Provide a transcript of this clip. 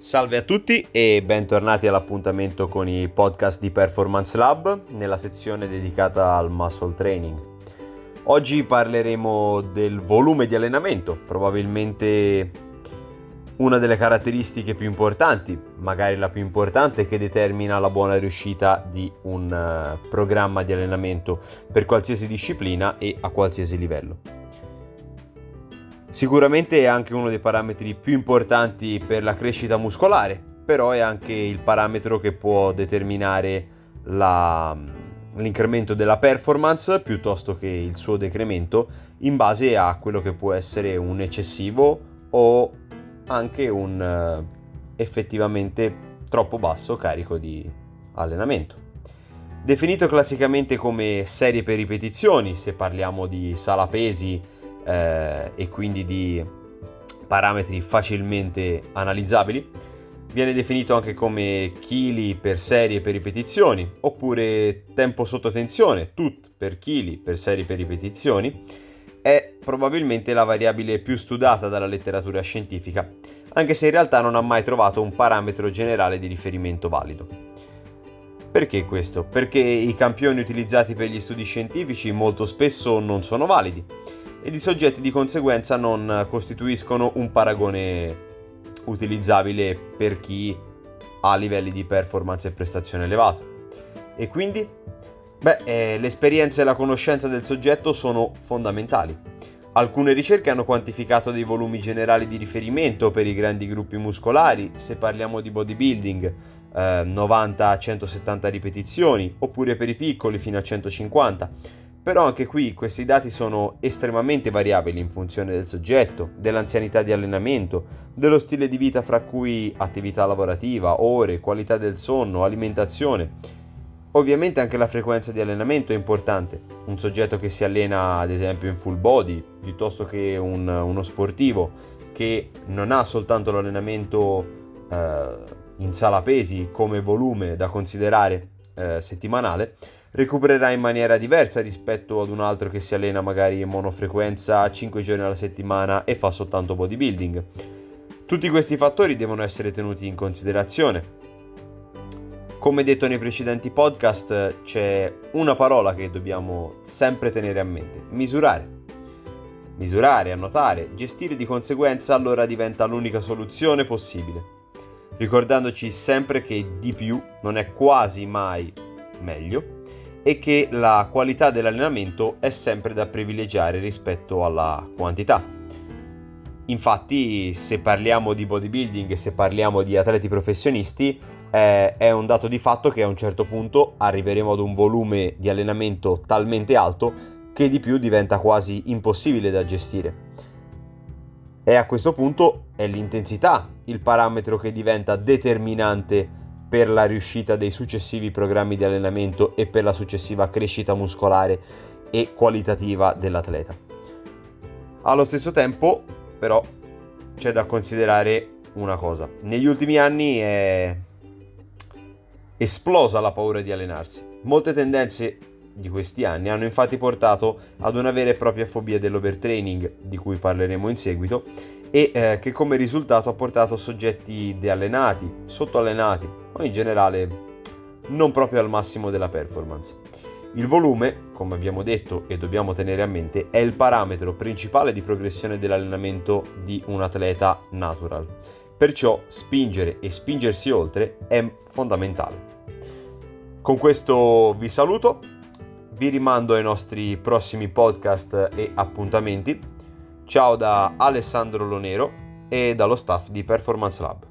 Salve a tutti e bentornati all'appuntamento con i podcast di Performance Lab nella sezione dedicata al muscle training. Oggi parleremo del volume di allenamento, probabilmente una delle caratteristiche più importanti, magari la più importante che determina la buona riuscita di un uh, programma di allenamento per qualsiasi disciplina e a qualsiasi livello. Sicuramente è anche uno dei parametri più importanti per la crescita muscolare, però è anche il parametro che può determinare la, l'incremento della performance piuttosto che il suo decremento in base a quello che può essere un eccessivo o anche un uh, effettivamente troppo basso carico di allenamento. Definito classicamente come serie per ripetizioni, se parliamo di sala pesi, eh, e quindi di parametri facilmente analizzabili. Viene definito anche come chili per serie per ripetizioni, oppure tempo sotto tensione, tut per chili per serie per ripetizioni. È probabilmente la variabile più studiata dalla letteratura scientifica, anche se in realtà non ha mai trovato un parametro generale di riferimento valido. Perché questo? Perché i campioni utilizzati per gli studi scientifici molto spesso non sono validi ed i soggetti di conseguenza non costituiscono un paragone utilizzabile per chi ha livelli di performance e prestazione elevato. E quindi? Beh, eh, l'esperienza e la conoscenza del soggetto sono fondamentali. Alcune ricerche hanno quantificato dei volumi generali di riferimento per i grandi gruppi muscolari, se parliamo di bodybuilding, eh, 90-170 ripetizioni, oppure per i piccoli fino a 150 però anche qui questi dati sono estremamente variabili in funzione del soggetto, dell'anzianità di allenamento, dello stile di vita fra cui attività lavorativa, ore, qualità del sonno, alimentazione. Ovviamente anche la frequenza di allenamento è importante. Un soggetto che si allena ad esempio in full body, piuttosto che un, uno sportivo che non ha soltanto l'allenamento eh, in sala pesi come volume da considerare eh, settimanale, recupererà in maniera diversa rispetto ad un altro che si allena magari in monofrequenza 5 giorni alla settimana e fa soltanto bodybuilding. Tutti questi fattori devono essere tenuti in considerazione. Come detto nei precedenti podcast, c'è una parola che dobbiamo sempre tenere a mente, misurare. Misurare, annotare, gestire di conseguenza allora diventa l'unica soluzione possibile. Ricordandoci sempre che di più non è quasi mai meglio e che la qualità dell'allenamento è sempre da privilegiare rispetto alla quantità. Infatti, se parliamo di bodybuilding se parliamo di atleti professionisti, eh, è un dato di fatto che a un certo punto arriveremo ad un volume di allenamento talmente alto che di più diventa quasi impossibile da gestire. E a questo punto è l'intensità il parametro che diventa determinante per la riuscita dei successivi programmi di allenamento e per la successiva crescita muscolare e qualitativa dell'atleta. Allo stesso tempo, però, c'è da considerare una cosa. Negli ultimi anni è esplosa la paura di allenarsi. Molte tendenze di questi anni hanno infatti portato ad una vera e propria fobia dell'overtraining, di cui parleremo in seguito, e eh, che come risultato ha portato soggetti deallenati, sottoallenati o in generale non proprio al massimo della performance. Il volume, come abbiamo detto e dobbiamo tenere a mente, è il parametro principale di progressione dell'allenamento di un atleta natural. Perciò spingere e spingersi oltre è fondamentale. Con questo vi saluto, vi rimando ai nostri prossimi podcast e appuntamenti Ciao da Alessandro Lonero e dallo staff di Performance Lab.